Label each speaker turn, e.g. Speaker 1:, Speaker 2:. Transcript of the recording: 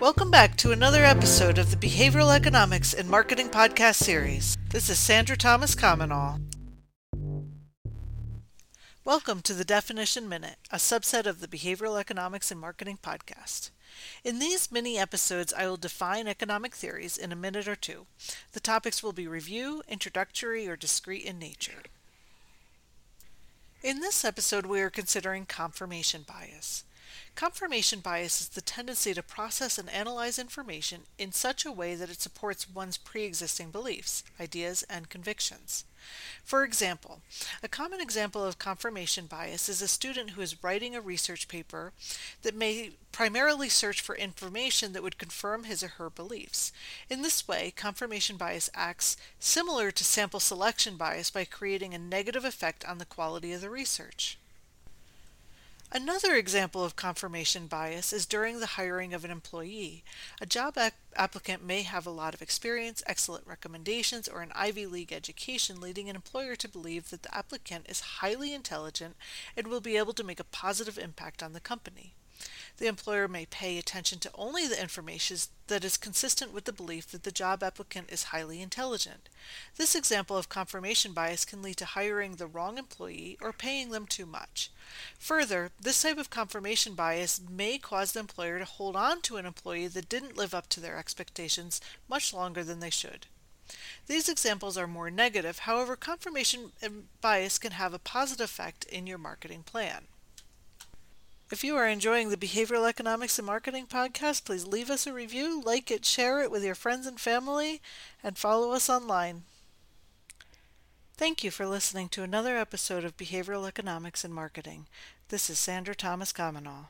Speaker 1: Welcome back to another episode of the Behavioral Economics and Marketing Podcast series. This is Sandra Thomas Comenole. Welcome to the Definition Minute, a subset of the Behavioral Economics and Marketing Podcast. In these mini episodes, I will define economic theories in a minute or two. The topics will be review, introductory, or discrete in nature. In this episode, we are considering confirmation bias. Confirmation bias is the tendency to process and analyze information in such a way that it supports one's pre existing beliefs, ideas, and convictions. For example, a common example of confirmation bias is a student who is writing a research paper that may primarily search for information that would confirm his or her beliefs. In this way, confirmation bias acts similar to sample selection bias by creating a negative effect on the quality of the research. Another example of confirmation bias is during the hiring of an employee. A job applicant may have a lot of experience, excellent recommendations, or an Ivy League education, leading an employer to believe that the applicant is highly intelligent and will be able to make a positive impact on the company. The employer may pay attention to only the information that is consistent with the belief that the job applicant is highly intelligent. This example of confirmation bias can lead to hiring the wrong employee or paying them too much. Further, this type of confirmation bias may cause the employer to hold on to an employee that didn't live up to their expectations much longer than they should. These examples are more negative, however, confirmation bias can have a positive effect in your marketing plan. If you are enjoying the Behavioral Economics and Marketing podcast, please leave us a review, like it, share it with your friends and family, and follow us online. Thank you for listening to another episode of Behavioral Economics and Marketing. This is Sandra Thomas Comenole.